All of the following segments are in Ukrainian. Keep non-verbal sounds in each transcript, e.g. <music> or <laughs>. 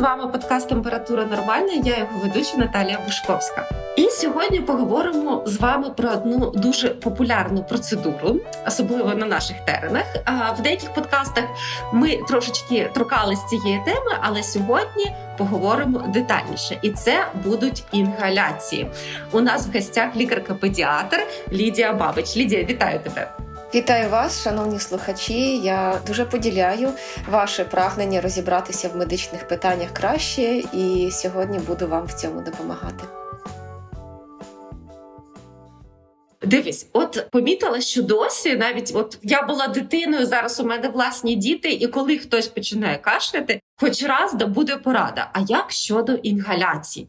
З вами подкаст Температура нормальна. Я його ведуча Наталія Бушковська. І сьогодні поговоримо з вами про одну дуже популярну процедуру, особливо на наших теренах. В деяких подкастах ми трошечки торкались цієї теми, але сьогодні поговоримо детальніше. І це будуть інгаляції. У нас в гостях лікарка-педіатр Лідія Бабич. Лідія, вітаю тебе. Вітаю вас, шановні слухачі. Я дуже поділяю ваше прагнення розібратися в медичних питаннях краще, і сьогодні буду вам в цьому допомагати. Дивись, от помітила, що досі навіть от я була дитиною, зараз у мене власні діти, і коли хтось починає кашляти, хоч раз да буде порада. А як щодо інгаляції?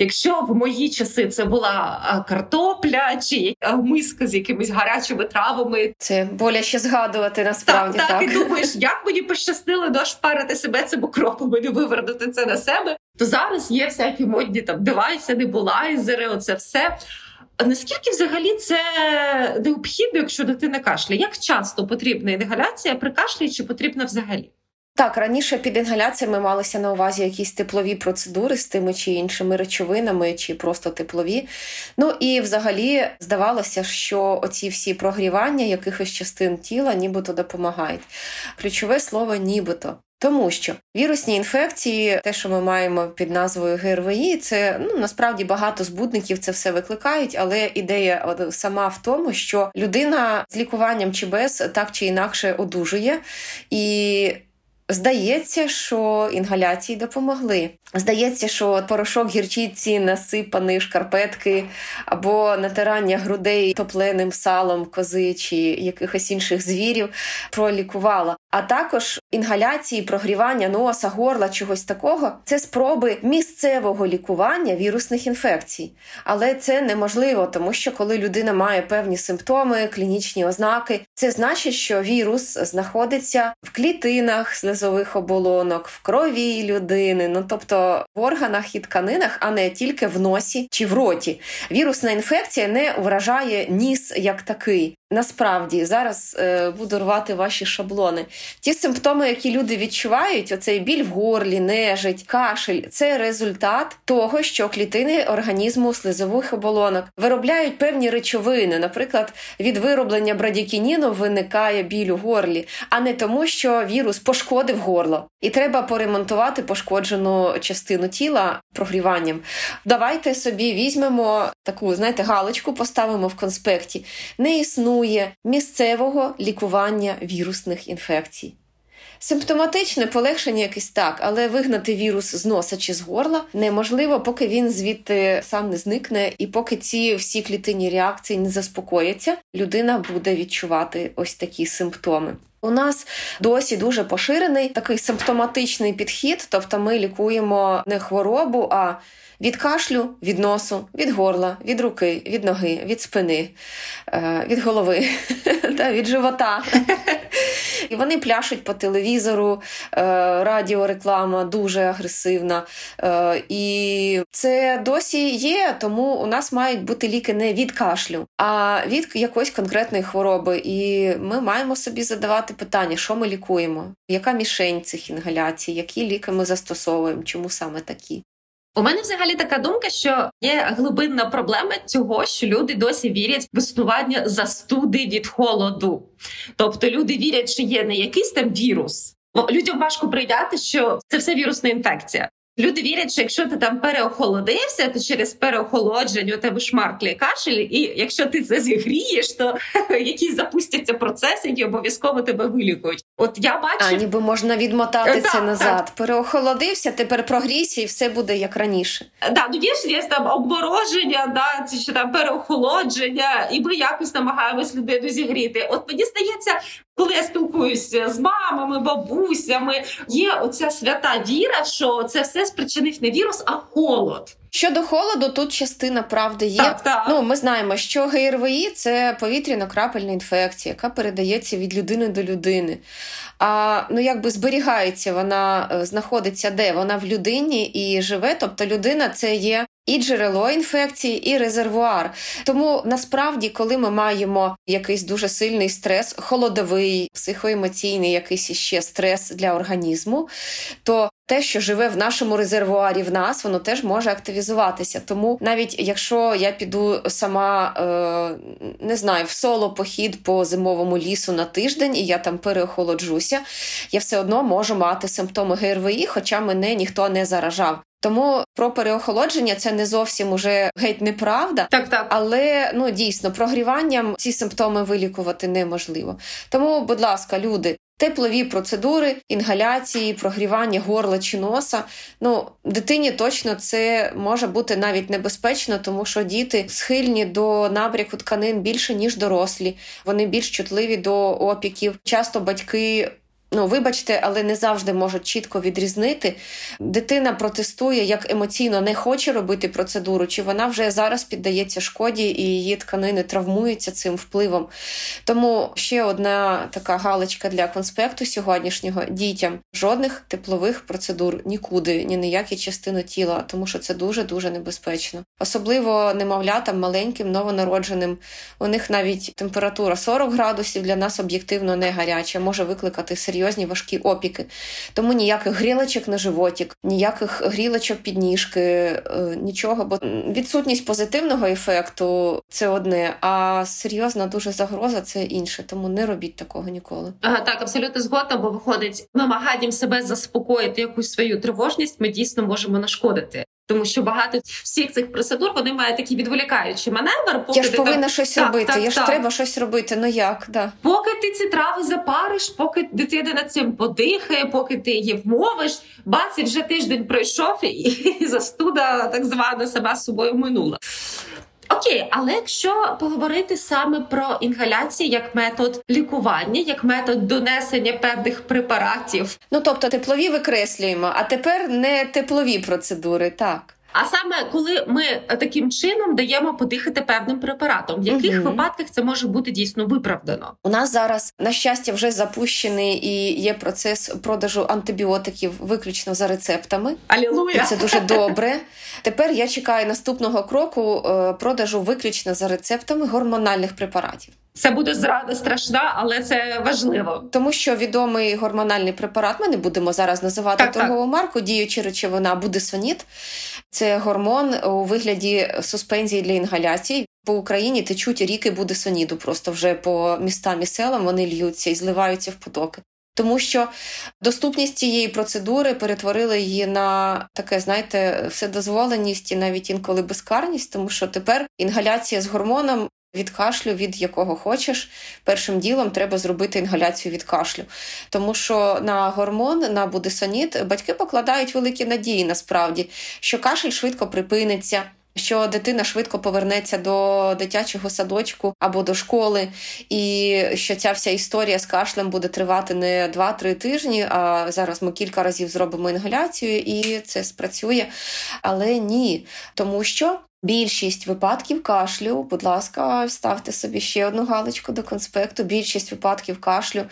Якщо в мої часи це була картопля чи миска з якимись гарячими травами, це боляче згадувати насправді так, так. так. і думаєш, як мені пощастило дошпарити себе цим окропом і вивернути це на себе, то зараз є всякі модні там девайси, небулайзери, оце все. Наскільки взагалі це необхідно, якщо дитина кашляє? Як часто потрібна інгаляція при кашлі, чи потрібна взагалі? Так, раніше під інгаляціями малися на увазі якісь теплові процедури з тими чи іншими речовинами, чи просто теплові. Ну і взагалі здавалося, що оці всі прогрівання якихось частин тіла нібито допомагають. Ключове слово нібито. Тому що вірусні інфекції, те, що ми маємо під назвою ГРВІ, це ну насправді багато збудників це все викликають, але ідея сама в тому, що людина з лікуванням чи без так чи інакше одужує і. Здається, що інгаляції допомогли. Здається, що порошок гірчиці, насипаний шкарпетки або натирання грудей топленим салом кози чи якихось інших звірів пролікувало. А також інгаляції, прогрівання носа, горла, чогось такого це спроби місцевого лікування вірусних інфекцій. Але це неможливо, тому що коли людина має певні симптоми, клінічні ознаки, це значить, що вірус знаходиться в клітинах слизових оболонок, в крові людини, ну тобто в органах і тканинах, а не тільки в носі чи в роті. Вірусна інфекція не вражає ніс як такий. Насправді зараз е, буду рвати ваші шаблони. Ті симптоми, які люди відчувають, оцей біль в горлі, нежить, кашель це результат того, що клітини організму слизових оболонок виробляють певні речовини. Наприклад, від вироблення брадікініну виникає біль у горлі, а не тому, що вірус пошкодив горло, і треба поремонтувати пошкоджену частину тіла прогріванням. Давайте собі візьмемо таку, знаєте, галочку, поставимо в конспекті. Не існує місцевого лікування вірусних інфекцій. Симптоматичне полегшення якесь так, але вигнати вірус з носа чи з горла неможливо, поки він звідти сам не зникне, і поки ці всі клітинні реакції не заспокояться, людина буде відчувати ось такі симптоми. У нас досі дуже поширений такий симптоматичний підхід, тобто ми лікуємо не хворобу, а від кашлю, від носу, від горла, від руки, від ноги, від спини, е, від голови, <laughs> від живота. І вони пляшуть по телевізору, е, радіореклама дуже агресивна. Е, і це досі є, тому у нас мають бути ліки не від кашлю, а від якоїсь конкретної хвороби. І ми маємо собі задавати питання, що ми лікуємо, яка мішень цих інгаляцій, які ліки ми застосовуємо, чому саме такі. У мене взагалі така думка, що є глибинна проблема цього, що люди досі вірять в існування застуди від холоду. Тобто люди вірять, що є не якийсь там вірус. Людям важко прийняти, що це все вірусна інфекція. Люди вірять, що якщо ти там переохолодився, то через переохолодження у тебе шмарклі кашель, і якщо ти це зігрієш, то <laughs> якісь запустяться процеси, які обов'язково тебе вилікують. От я бачу, а ніби можна відмотати це назад. Переохолодився, тепер прогрійся, і все буде як раніше. Да, ну є ж є там обмороження, да що там переохолодження, і ми якось намагаємось людину зігріти. От мені здається, коли я спілкуюся з мамами, бабусями, є оця свята віра, що це все спричинив не вірус, а холод. Щодо холоду, тут частина правди є. Так, так. Ну, ми знаємо, що ГРВІ це повітряно-крапельна інфекція, яка передається від людини до людини. А ну якби зберігається, вона е, знаходиться де? Вона в людині і живе. Тобто людина це є і джерело інфекції, і резервуар. Тому насправді, коли ми маємо якийсь дуже сильний стрес, холодовий, психоемоційний, якийсь іще стрес для організму, то те, що живе в нашому резервуарі в нас, воно теж може активізуватися. Тому навіть якщо я піду сама е, не знаю, в соло похід по зимовому лісу на тиждень, і я там переохолоджуся, я все одно можу мати симптоми ГРВІ, хоча мене ніхто не заражав. Тому про переохолодження це не зовсім уже геть неправда, так так, але ну дійсно прогріванням ці симптоми вилікувати неможливо. Тому, будь ласка, люди, теплові процедури, інгаляції, прогрівання горла чи носа. Ну, дитині точно це може бути навіть небезпечно, тому що діти схильні до набряку тканин більше ніж дорослі. Вони більш чутливі до опіків. Часто батьки Ну, вибачте, але не завжди можуть чітко відрізнити. Дитина протестує, як емоційно не хоче робити процедуру, чи вона вже зараз піддається шкоді і її тканини травмуються цим впливом. Тому ще одна така галочка для конспекту сьогоднішнього дітям: жодних теплових процедур нікуди, ні на які частини тіла, тому що це дуже дуже небезпечно. Особливо немовлятам, маленьким, новонародженим. У них навіть температура 40 градусів для нас об'єктивно не гаряча, може викликати серйозні серйозні важкі опіки. Тому ніяких грілочок на животик, ніяких грілочок під ніжки, е, нічого. Бо відсутність позитивного ефекту це одне, а серйозна дуже загроза це інше. Тому не робіть такого ніколи. Ага, так абсолютно згодна, бо виходить намаганням себе заспокоїти якусь свою тривожність. Ми дійсно можемо нашкодити. Тому що багато всіх цих процедур вони мають такі відволікаючі маневр. Поки я ж повинна так, щось так, робити. Так, я ж треба щось робити. Ну як да поки ти ці трави запариш, поки дитина над цим подихає, поки ти її вмовиш, бац, і вже тиждень пройшов і застуда так звана сама з собою минула. Окей, але якщо поговорити саме про інгаляції як метод лікування, як метод донесення певних препаратів, ну тобто теплові викреслюємо, а тепер не теплові процедури, так. А саме коли ми таким чином даємо подихати певним препаратом, в яких угу. випадках це може бути дійсно виправдано? У нас зараз на щастя вже запущений і є процес продажу антибіотиків виключно за рецептами. Алілуя! Це дуже добре. Тепер я чекаю наступного кроку е, продажу виключно за рецептами гормональних препаратів. Це буде зрада страшна, але це важливо, тому що відомий гормональний препарат. Ми не будемо зараз називати так, торгову так. марку, діючи речовина будесоніт. Це гормон у вигляді суспензії для інгаляції. По Україні течуть ріки будесоніду. Просто вже по містам і селам вони льються і зливаються в потоки. Тому що доступність цієї процедури перетворила її на таке, знаєте, вседозволеність і навіть інколи безкарність, тому що тепер інгаляція з гормоном від кашлю, від якого хочеш, першим ділом треба зробити інгаляцію від кашлю. Тому що на гормон, на будесоніт батьки покладають великі надії насправді, що кашель швидко припиниться. Що дитина швидко повернеться до дитячого садочку або до школи, і що ця вся історія з кашлем буде тривати не 2-3 тижні. А зараз ми кілька разів зробимо інгаляцію, і це спрацює. Але ні, тому що Більшість випадків кашлю, будь ласка, ставте собі ще одну галочку до конспекту. Більшість випадків кашлю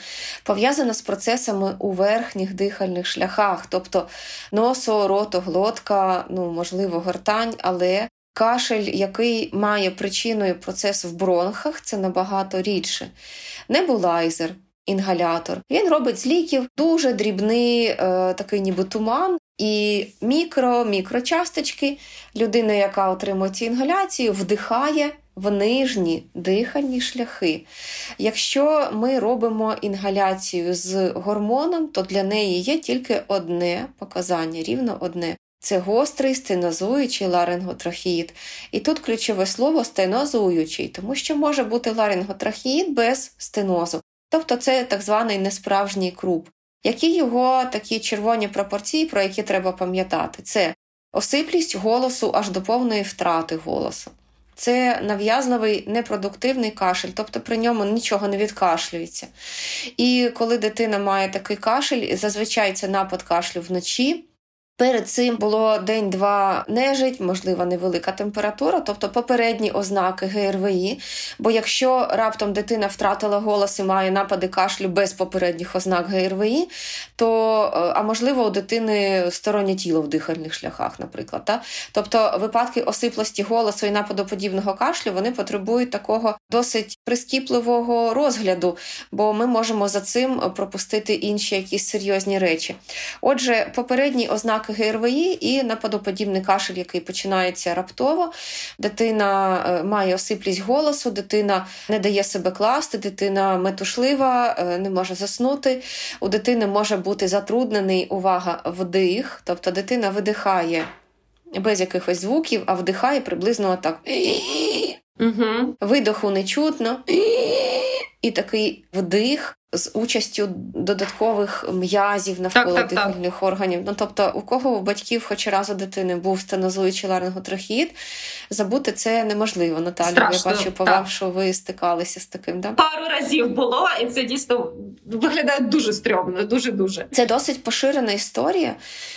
пов'язана з процесами у верхніх дихальних шляхах, тобто носо, рото, глотка, ну, можливо, гортань, але кашель, який має причиною процес в бронхах, це набагато рідше. Небулайзер. Інгалятор. Він робить з ліків дуже дрібний, е, такий ніби туман, і мікро, мікрочасточки, людина, яка отримує ці інгаляції, вдихає в нижні дихальні шляхи. Якщо ми робимо інгаляцію з гормоном, то для неї є тільки одне показання, рівно одне. Це гострий стенозуючий ларинготрахеїд. І тут ключове слово стенозуючий, тому що може бути ларинготрахеїд без стенозу. Тобто це так званий несправжній круп. Які його такі червоні пропорції, про які треба пам'ятати? Це осиплість голосу аж до повної втрати голосу. Це нав'язливий непродуктивний кашель, тобто при ньому нічого не відкашлюється. І коли дитина має такий кашель, зазвичай це напад кашлю вночі, Перед цим було день-два нежить, можливо, невелика температура, тобто попередні ознаки ГРВІ. Бо якщо раптом дитина втратила голос і має напади кашлю без попередніх ознак ГРВІ, то е, а можливо у дитини стороннє тіло в дихальних шляхах, наприклад. Та? Тобто випадки осиплості голосу і нападоподібного кашлю вони потребують такого досить прискіпливого розгляду, бо ми можемо за цим пропустити інші якісь серйозні речі. Отже, попередні ознаки. ГРВІ і нападоподібний кашель, який починається раптово. Дитина е, має осиплість голосу, дитина не дає себе класти, дитина метушлива, е, не може заснути. У дитини може бути затруднений увага вдих, тобто дитина видихає без якихось звуків, а вдихає приблизно так. Угу. Видоху не чутно. І такий вдих з участю додаткових м'язів навколо так, так, дихальних так. органів. Ну тобто, у кого у батьків хоч раз у дитини був стенозуючий ларинготрахеїд, забути це неможливо. Наталю, Страшно, я бачу по вам, що ви стикалися з таким. Да? Пару разів було, і це дійсно виглядає дуже стрьомно, дуже дуже. Це досить поширена історія.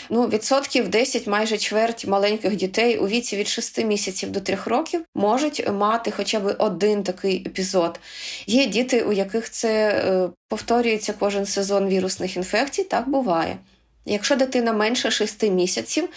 Ну, відсотків 10, майже чверть маленьких дітей у віці від 6 місяців до 3 років можуть мати хоча б один такий епізод. Є діти, у яких це е, повторюється кожен сезон вірусних інфекцій, так буває. Якщо дитина менше 6 місяців,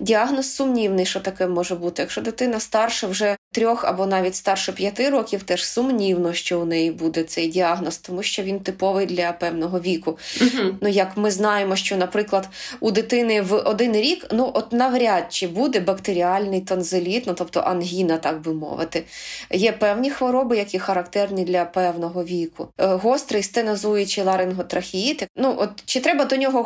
діагноз сумнівний, що таке може бути. Якщо дитина старше вже трьох або навіть старше п'яти років, теж сумнівно, що у неї буде цей діагноз, тому що він типовий для певного віку. uh Ну як ми знаємо, що, наприклад, у дитини в один рік ну от навряд чи буде бактеріальний тонзиліт, ну тобто ангіна, так би мовити. Є певні хвороби, які характерні для певного віку. Е, гострий стенозуючий ларинготрахіїт. Ну от чи треба до нього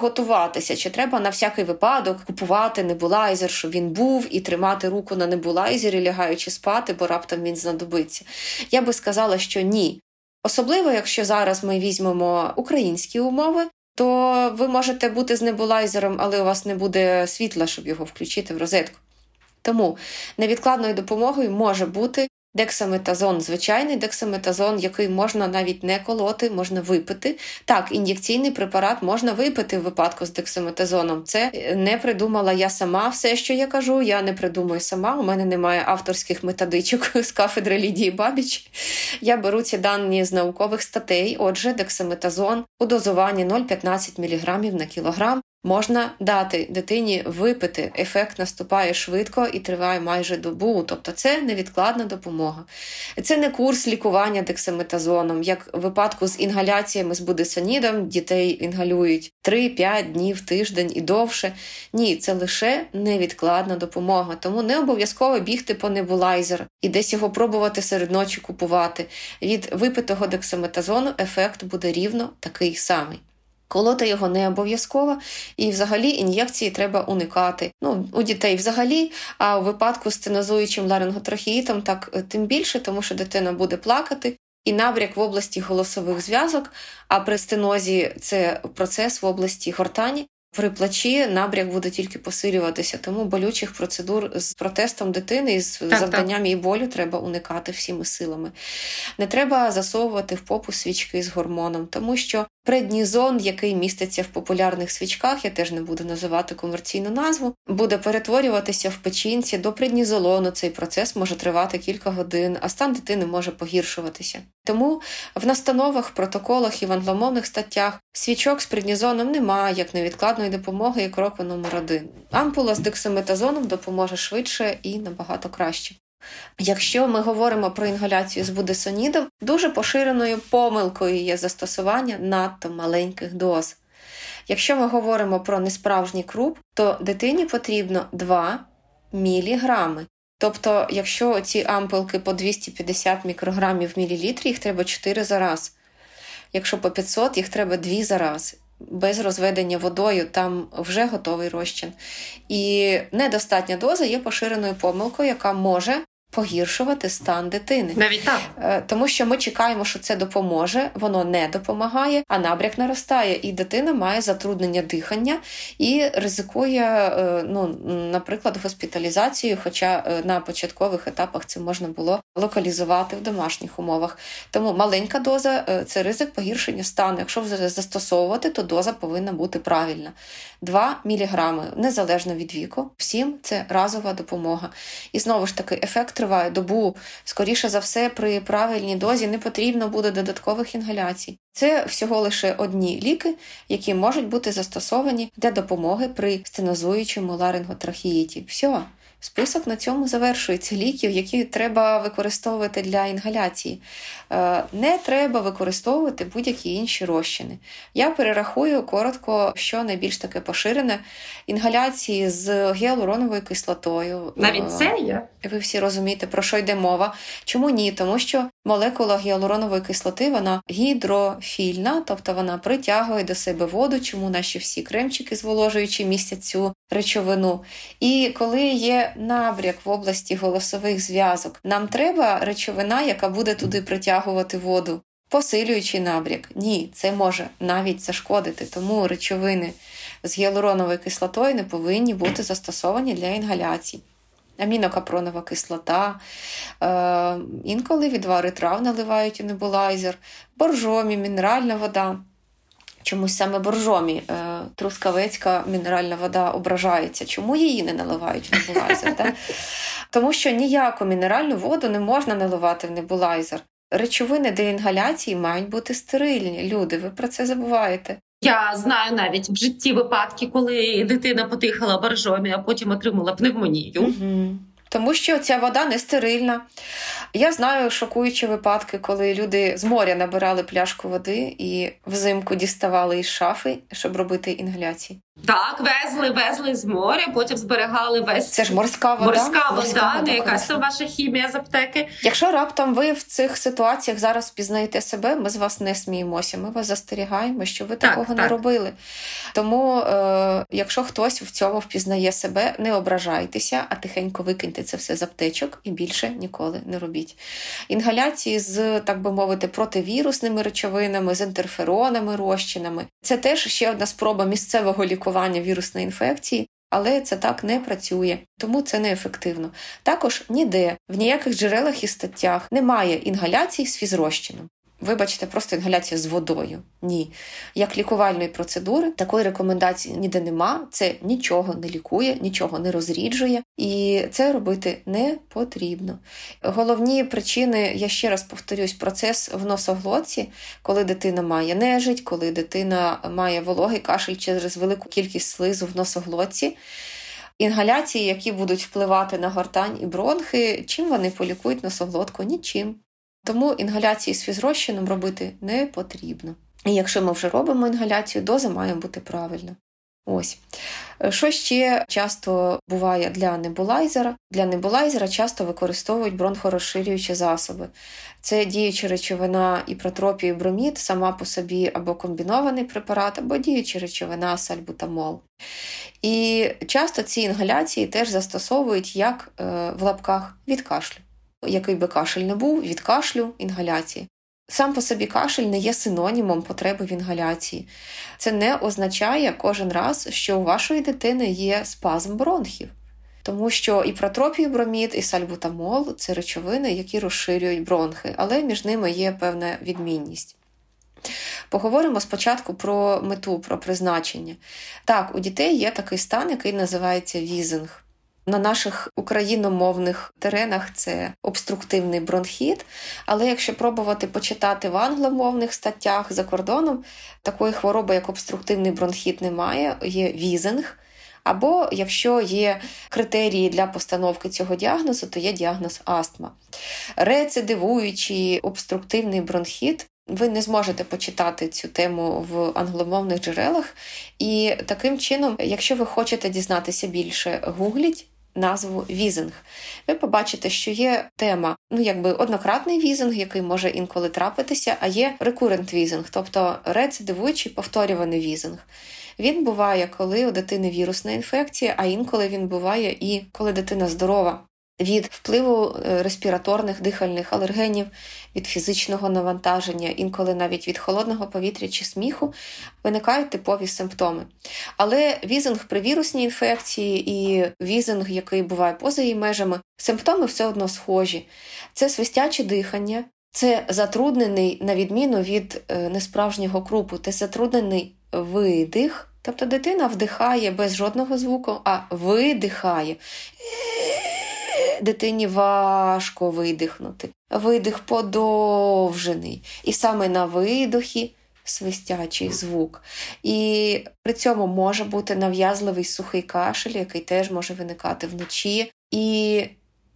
готуватися, чи треба на всякий випадок купувати небулайзер, щоб він був, і тримати руку на небулайзері, лягаючи спати бо раптом він знадобиться. Я би сказала, що ні. Особливо, якщо зараз ми візьмемо українські умови, то ви можете бути з небулайзером, але у вас не буде світла, щоб його включити в розетку. Тому невідкладною допомогою може бути Дексаметазон звичайний дексаметазон, який можна навіть не колоти, можна випити. Так, ін'єкційний препарат можна випити в випадку з дексаметазоном. Це не придумала я сама все, що я кажу. Я не придумую сама. У мене немає авторських методичок <laughs> з кафедри Лідії Бабіч. Я беру ці дані з наукових статей. Отже, дексаметазон у дозуванні 0,15 мг на кілограм Можна дати дитині випити, ефект наступає швидко і триває майже добу, тобто це невідкладна допомога. Це не курс лікування дексаметазоном, як в випадку з інгаляціями з будесонідом дітей інгалюють 3-5 днів тиждень і довше. Ні, це лише невідкладна допомога, тому не обов'язково бігти по небулайзер і десь його пробувати серед ночі купувати. Від випитого дексаметазону ефект буде рівно такий самий. Колоти його не обов'язково, і взагалі ін'єкції треба уникати. Ну, У дітей взагалі, а у випадку з стенозуючим ларинготрахеїтом так е, тим більше, тому що дитина буде плакати, і набряк в області голосових зв'язок, а при стенозі це процес в області гортані. При плачі набряк буде тільки посилюватися, тому болючих процедур з протестом дитини і з так, завданням її болю треба уникати всіми силами. Не треба засовувати в попу свічки з гормоном, тому що Преднізон, який міститься в популярних свічках, я теж не буду називати комерційну назву, буде перетворюватися в печінці до преднізолону. Цей процес може тривати кілька годин, а стан дитини може погіршуватися. Тому в настановах, протоколах і в англомовних статтях свічок з преднізоном немає як невідкладної допомоги і кроку номер один. Ампула з дексаметазоном допоможе швидше і набагато краще. Якщо ми говоримо про інгаляцію з будесонідом, дуже поширеною помилкою є застосування надто маленьких доз. Якщо ми говоримо про несправжній круп, то дитині потрібно 2 міліграми. Тобто, якщо ці ампулки по 250 мікрограмів в мілілітрі, їх треба 4 за раз. Якщо по 500, їх треба 2 за раз. Без розведення водою там вже готовий розчин. І недостатня доза є поширеною помилкою, яка може погіршувати стан дитини. Навіть так. Е, тому що ми чекаємо, що це допоможе, воно не допомагає, а набряк наростає, і дитина має затруднення дихання і ризикує, е, ну, наприклад, госпіталізацію, хоча е, на початкових етапах це можна було локалізувати в домашніх умовах. Тому маленька доза це ризик погіршення стану. Якщо застосовувати, то доза повинна бути правильна. 2 мг, незалежно від віку. Всім це разова допомога. І знову ж таки, ефект триває добу. Скоріше за все, при правильній дозі не потрібно буде додаткових інгаляцій. Це всього лише одні ліки, які можуть бути застосовані для допомоги при стенозуючому ларинготрахіїті. Все. Список на цьому завершується ліків, які треба використовувати для інгаляції. Е, не треба використовувати будь-які інші розчини. Я перерахую коротко, що найбільш таке поширене інгаляції з гіалуроновою кислотою. Навіть е, це є. Ви всі розумієте, про що йде мова. Чому ні? Тому що молекула гіалуронової кислоти вона гідрофільна, тобто вона притягує до себе воду, чому наші всі кремчики зволожуючі містять цю речовину. І коли є набряк в області голосових зв'язок, нам треба речовина, яка буде туди притягувати воду. Посилюючи набряк, ні, це може навіть зашкодити, тому речовини з гіалуроновою кислотою не повинні бути застосовані для інгаляцій амінокапронова кислота, е, інколи відвари трав наливають у небулайзер, боржомі, мінеральна вода. Чомусь саме боржомі, е, трускавецька мінеральна вода ображається. Чому її не наливають в небулайзер? Да? <laughs> Тому що ніяку мінеральну воду не можна наливати в небулайзер. Речовини для інгаляції мають бути стерильні. Люди, ви про це забуваєте. Я знаю навіть в житті випадки, коли дитина потихала боржомі, а потім отримала пневмонію. Угу. Тому що ця вода не стерильна. Я знаю шокуючі випадки, коли люди з моря набирали пляшку води і взимку діставали із шафи, щоб робити інгаляції. Так, везли, везли з моря, потім зберігали весь це ж морська вода. Морська вода, не якась це ваша хімія з аптеки. Якщо раптом ви в цих ситуаціях зараз пізнаєте себе, ми з вас не сміємося. Ми вас застерігаємо, що ви так, такого так. не робили. Тому, е, якщо хтось в цьому впізнає себе, не ображайтеся, а тихенько викиньте це все з аптечок і більше ніколи не робіть. Інгаляції з, так би мовити, противірусними речовинами, з інтерферонами, розчинами. Це теж ще одна спроба місцевого лікування лікування вірусної інфекції, але це так не працює, тому це неефективно. Також ніде в ніяких джерелах і статтях немає інгаляцій з фізрозчином. Вибачте, просто інгаляція з водою. Ні. Як лікувальної процедури, такої рекомендації ніде нема. Це нічого не лікує, нічого не розріджує, і це робити не потрібно. Головні причини, я ще раз повторюсь, процес в носоглотці, коли дитина має нежить, коли дитина має вологий кашель через велику кількість слизу в носоглотці. Інгаляції, які будуть впливати на гортань і бронхи, чим вони полікують носоглотку? Нічим. Тому інгаляції з фізрозчином робити не потрібно. І якщо ми вже робимо інгаляцію, доза має бути правильна. Ось. Що ще часто буває для небулайзера? Для небулайзера часто використовують бронхорозширюючі засоби. Це діюча речовина іпротропію бромід, сама по собі або комбінований препарат, або діюча речовина сальбутамол. І часто ці інгаляції теж застосовують як е, в лапках від кашлю який би кашель не був, від кашлю інгаляції. Сам по собі кашель не є синонімом потреби в інгаляції. Це не означає кожен раз, що у вашої дитини є спазм бронхів. Тому що і протропіобромід, і сальбутамол це речовини, які розширюють бронхи, але між ними є певна відмінність. Поговоримо спочатку про мету, про призначення. Так, у дітей є такий стан, який називається візинг. На наших україномовних теренах це обструктивний бронхіт. Але якщо пробувати почитати в англомовних статтях за кордоном, такої хвороби, як обструктивний бронхіт, немає, є візинг. Або якщо є критерії для постановки цього діагнозу, то є діагноз астма. Рецидивуючий обструктивний бронхіт. Ви не зможете почитати цю тему в англомовних джерелах. І таким чином, якщо ви хочете дізнатися більше, гугліть назву візинг. Ви побачите, що є тема, ну якби однократний візинг, який може інколи трапитися, а є рекурент візинг, тобто рецидивуючий повторюваний візинг. Він буває, коли у дитини вірусна інфекція, а інколи він буває і коли дитина здорова. Від впливу е, респіраторних дихальних алергенів, від фізичного навантаження, інколи навіть від холодного повітря чи сміху виникають типові симптоми. Але візинг при вірусній інфекції і візинг, який буває поза її межами, симптоми все одно схожі. Це свистяче дихання, це затруднений, на відміну від е, несправжнього крупу, це затруднений видих. Тобто дитина вдихає без жодного звуку, а видихає дитині важко видихнути. Видих подовжений. І саме на видохі свистячий звук. І при цьому може бути нав'язливий сухий кашель, який теж може виникати вночі. І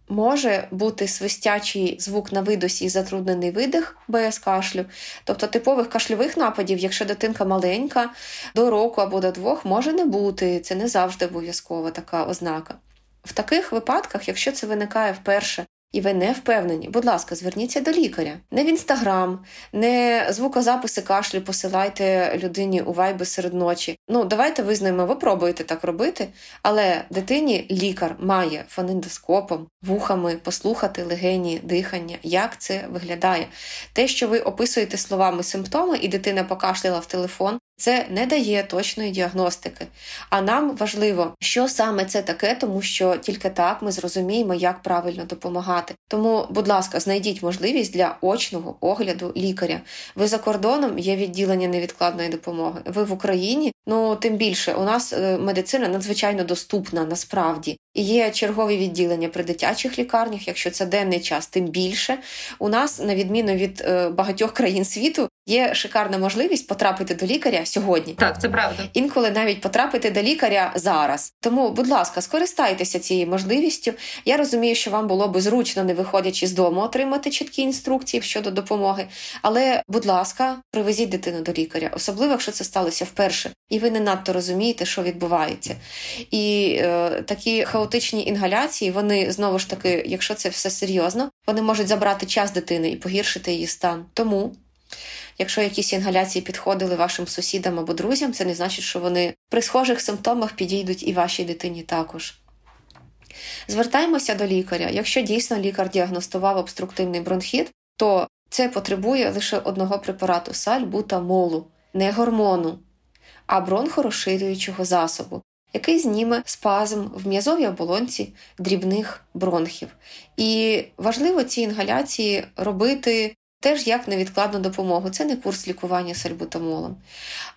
може бути свистячий звук на видосі і затруднений видих без кашлю. Тобто типових кашльових нападів, якщо дитинка маленька, до року або до двох, може не бути. Це не завжди обов'язкова така ознака. В таких випадках, якщо це виникає вперше і ви не впевнені, будь ласка, зверніться до лікаря. Не в інстаграм, не звукозаписи кашлю посилайте людині у вайби серед ночі. Ну, давайте визнаємо, ви пробуєте так робити, але дитині лікар має фонендоскопом, вухами послухати легені, дихання, як це виглядає. Те, що ви описуєте словами симптоми, і дитина покашляла в телефон, це не дає точної діагностики. А нам важливо, що саме це таке, тому що тільки так ми зрозуміємо, як правильно допомагати. Тому, будь ласка, знайдіть можливість для очного огляду лікаря. Ви за кордоном є відділення невідкладної допомоги. Ви в Україні, ну тим більше у нас е, медицина надзвичайно доступна насправді. І є чергові відділення при дитячих лікарнях. Якщо це денний час, тим більше у нас, на відміну від е, багатьох країн світу, є шикарна можливість потрапити до лікаря сьогодні. Так, це правда. Інколи навіть потрапити до лікаря зараз. Тому, будь ласка, скористайтеся цією можливістю. Я розумію, що вам було би зручно, не виходячи з дому, отримати чіткі інструкції щодо допомоги. Але, будь ласка, привезіть дитину до лікаря, особливо якщо це сталося вперше, і ви не надто розумієте, що відбувається. І е, такі хаотичні інгаляції, вони знову ж таки, якщо це все серйозно, вони можуть забрати час дитини і погіршити її стан. Тому. Якщо якісь інгаляції підходили вашим сусідам або друзям, це не значить, що вони при схожих симптомах підійдуть і вашій дитині також. Звертаємося до лікаря. Якщо дійсно лікар діагностував обструктивний бронхіт, то це потребує лише одного препарату сальбутамолу, не гормону, а бронхорозширюючого засобу, який зніме спазм в м'язовій оболонці дрібних бронхів. І важливо ці інгаляції робити теж як невідкладну допомогу. Це не курс лікування сальбутамолом.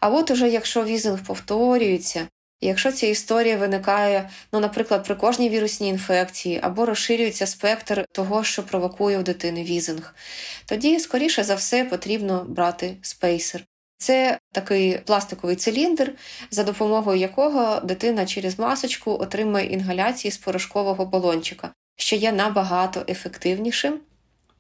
А от уже якщо візинг повторюється, якщо ця історія виникає, ну, наприклад, при кожній вірусній інфекції або розширюється спектр того, що провокує у дитини wheezing, тоді, скоріше за все, потрібно брати спейсер. Це такий пластиковий циліндр, за допомогою якого дитина через масочку отримує інгаляції з порошкового балончика, що є набагато ефективнішим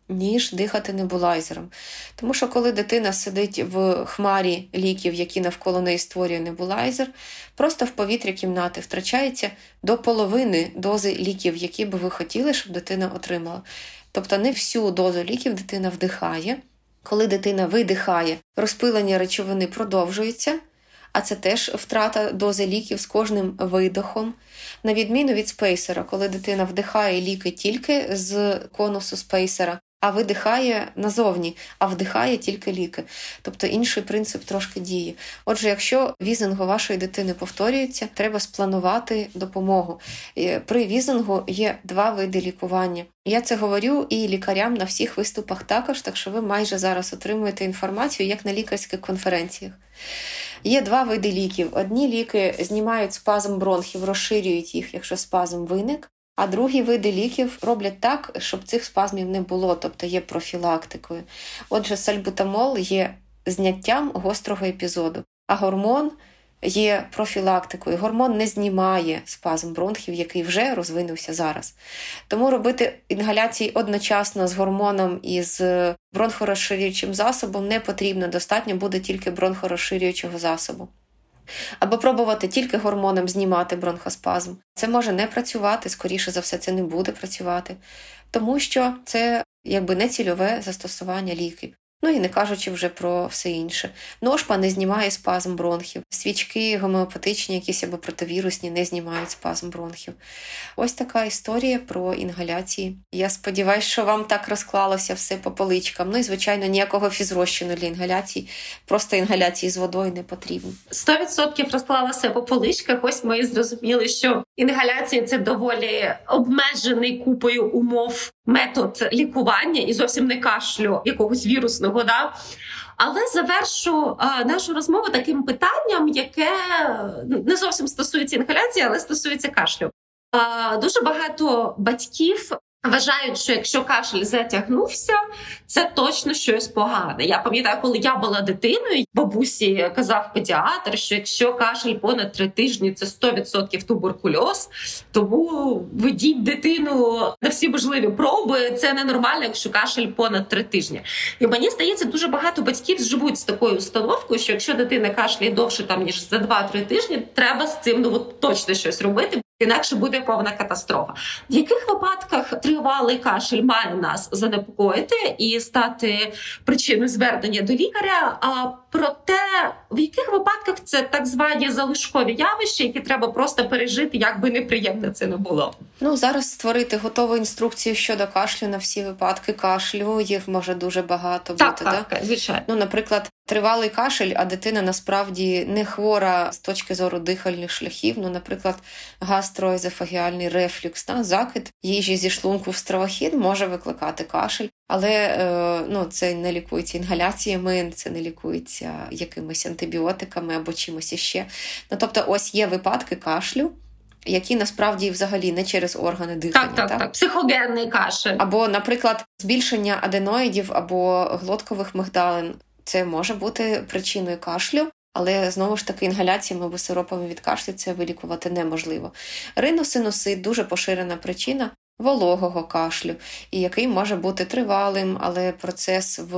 ніж дихати небулайзером. Тому що, коли дитина сидить в хмарі ліків, які навколо неї створює небулайзер, просто в повітря кімнати втрачається до половини дози ліків, які би ви хотіли, щоб дитина отримала. Тобто не всю дозу ліків дитина вдихає. Коли дитина видихає, розпилення речовини продовжується, а це теж втрата дози ліків з кожним видихом. На відміну від спейсера, коли дитина вдихає ліки тільки з конусу спейсера, а видихає назовні, а вдихає тільки ліки. Тобто інший принцип трошки діє. Отже, якщо візингу вашої дитини повторюється, треба спланувати допомогу. При візингу є два види лікування. Я це говорю і лікарям на всіх виступах також, так що ви майже зараз отримуєте інформацію як на лікарських конференціях. Є два види ліків. Одні ліки знімають спазм бронхів, розширюють їх, якщо спазм виник. А другі види ліків роблять так, щоб цих спазмів не було, тобто є профілактикою. Отже, сальбутамол є зняттям гострого епізоду, а гормон є профілактикою. Гормон не знімає спазм бронхів, який вже розвинувся зараз. Тому робити інгаляції одночасно з гормоном і з бронхорозширюючим засобом не потрібно. Достатньо буде тільки бронхорозширюючого засобу. Або пробувати тільки гормоном знімати бронхоспазм. Це може не працювати, скоріше за все, це не буде працювати, тому що це якби не цільове застосування ліків. Ну і не кажучи вже про все інше. Ножпа не знімає спазм бронхів. Свічки гомеопатичні, якісь або противірусні, не знімають спазм бронхів. Ось така історія про інгаляції. Я сподіваюся, що вам так розклалося все по поличкам. Ну і, звичайно, ніякого фізрозчину для інгаляцій, просто інгаляції з водою не потрібно. Сто відсотків розклалося по поличках. Ось ми зрозуміли, що інгаляція це доволі обмежений купою умов метод лікування і зовсім не кашлю якогось вірусного. Да? Але завершу а, нашу розмову таким питанням, яке ну, не зовсім стосується інгаляції, але стосується кашлю. А, Дуже багато батьків Вважають, що якщо кашель затягнувся, це точно щось погане. Я пам'ятаю, коли я була дитиною, бабусі казав педіатр, що якщо кашель понад три тижні, це 100% туберкульоз. Тому ведіть дитину на всі можливі проби. Це ненормально, якщо кашель понад три тижні. І мені здається, дуже багато батьків живуть з такою установкою, що якщо дитина кашляє довше там ніж за 2-3 тижні, треба з цим ну точно щось робити. Інакше буде повна катастрофа. В яких випадках тривалий кашель має нас занепокоїти і стати причиною звернення до лікаря? А проте в яких випадках це так звані залишкові явища, які треба просто пережити, як би неприємно це не було? Ну зараз створити готову інструкцію щодо кашлю на всі випадки кашлю. Їх може дуже багато так, бути. Так, так, звичайно. Ну, наприклад, тривалий кашель, а дитина насправді не хвора з точки зору дихальних шляхів. Ну, наприклад, гастроезофагіальний рефлюкс, та, закид їжі зі шлунку в стравохід може викликати кашель, але е, ну, це не лікується інгаляціями, це не лікується якимись антибіотиками або чимось іще. Ну, тобто, ось є випадки кашлю. Які насправді взагалі не через органи дихання. Так, так, так. так. психогенний кашель. Або, наприклад, збільшення аденоїдів або глоткових мигдалин. Це може бути причиною кашлю, але знову ж таки інгаляціями або сиропами від кашлю це вилікувати неможливо. Риносинусит дуже поширена причина вологого кашлю, і який може бути тривалим, але процес в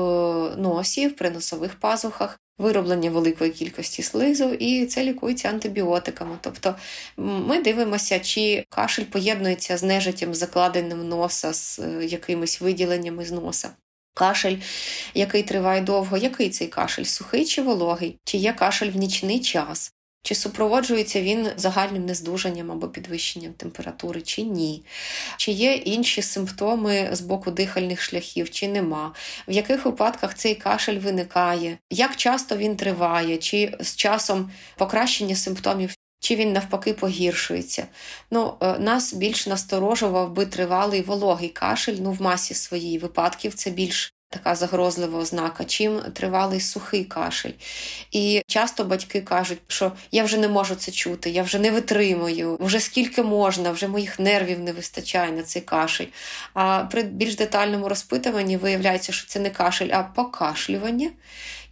носі, в приносових пазухах. Вироблення великої кількості слизу, і це лікується антибіотиками. Тобто ми дивимося, чи кашель поєднується з нежиттям, закладеним носа, з е, якимись виділеннями з носа. Кашель, який триває довго, який цей кашель? Сухий чи вологий, чи є кашель в нічний час, чи супроводжується він загальним нездужанням або підвищенням температури, чи ні, чи є інші симптоми з боку дихальних шляхів, чи нема, в яких випадках цей кашель виникає, як часто він триває, чи з часом покращення симптомів. Чи він навпаки погіршується. Ну, е, Нас більш насторожував би тривалий вологий кашель, ну в масі своїй випадків це більш така загрозлива ознака, чим тривалий сухий кашель. І часто батьки кажуть, що я вже не можу це чути, я вже не витримую, вже скільки можна, вже моїх нервів не вистачає на цей кашель. А при більш детальному розпитуванні виявляється, що це не кашель, а покашлювання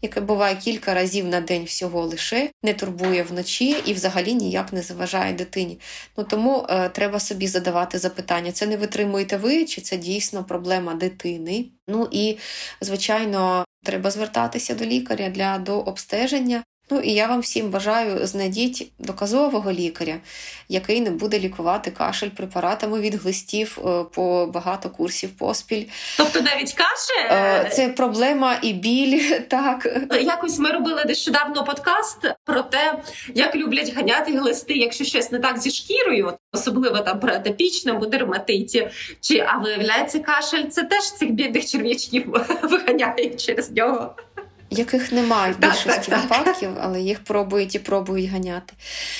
яке буває кілька разів на день всього лише, не турбує вночі і взагалі ніяк не заважає дитині. Ну Тому е, треба собі задавати запитання: це не витримуєте ви, чи це дійсно проблема дитини? Ну і, звичайно, треба звертатися до лікаря для дообстеження. Ну і я вам всім бажаю знайдіть доказового лікаря, який не буде лікувати кашель препаратами від глистів е, по багато курсів поспіль. Тобто навіть кашель? Е, це проблема і біль. <laughs> Так якось ми робили нещодавно подкаст про те, як люблять ганяти глисти, якщо щось не так зі шкірою, особливо там про атопічному дерматиті. Чи а виявляється кашель? Це теж цих бідних черв'ячків <laughs> виганяє через нього яких немає в більшості так, випадків, але їх пробують і пробують ганяти.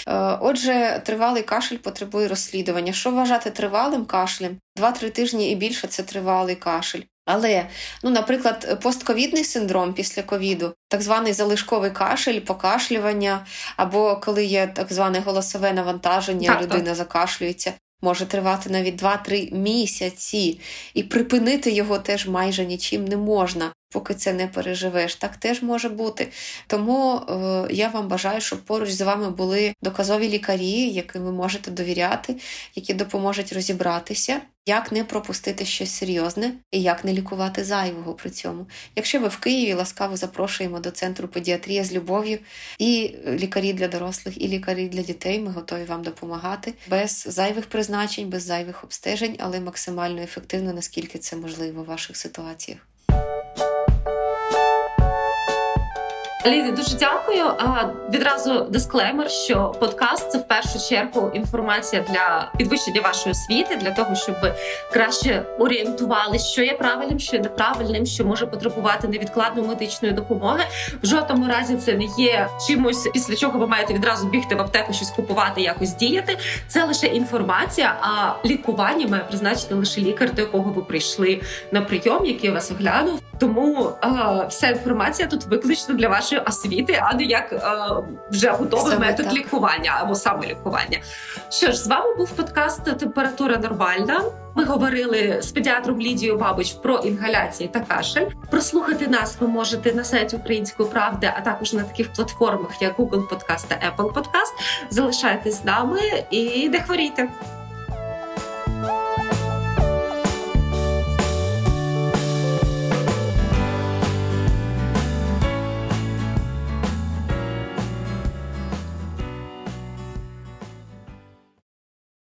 Е, отже, тривалий кашель потребує розслідування. Що вважати тривалим кашлем? Два-три тижні і більше це тривалий кашель. Але, ну, наприклад, постковідний синдром після ковіду, так званий залишковий кашель, покашлювання, або коли є так зване голосове навантаження, так, людина так. закашлюється, може тривати навіть 2-3 місяці, і припинити його теж майже нічим не можна поки це не переживеш. Так теж може бути. Тому е, я вам бажаю, щоб поруч з вами були доказові лікарі, яким ви можете довіряти, які допоможуть розібратися, як не пропустити щось серйозне і як не лікувати зайвого при цьому. Якщо ви в Києві, ласкаво запрошуємо до центру педіатрія з любов'ю і лікарі для дорослих, і лікарі для дітей. Ми готові вам допомагати без зайвих призначень, без зайвих обстежень, але максимально ефективно, наскільки це можливо в ваших ситуаціях. Лізі, дуже дякую. А відразу дисклеймер, що подкаст це в першу чергу інформація для підвищення вашої освіти, для того, щоб ви краще орієнтували, що є правильним, що є неправильним, що може потребувати невідкладної медичної допомоги. В жодному разі це не є чимось, після чого ви маєте відразу бігти в аптеку, щось купувати, якось діяти. Це лише інформація. А лікування має призначити лише лікар, до якого ви прийшли на прийом, який вас оглянув. Тому а, вся інформація тут виключно для вашої освіти, а не як а, вже готовий Саме метод так. лікування або самолікування. Що ж, з вами був подкаст Температура нормальна. Ми говорили з педіатром Лідією Бабич про інгаляції та кашель. Прослухати нас ви можете на сайті Української правди, а також на таких платформах, як Google Podcast та Apple Podcast. Залишайтесь з нами і не хворійте.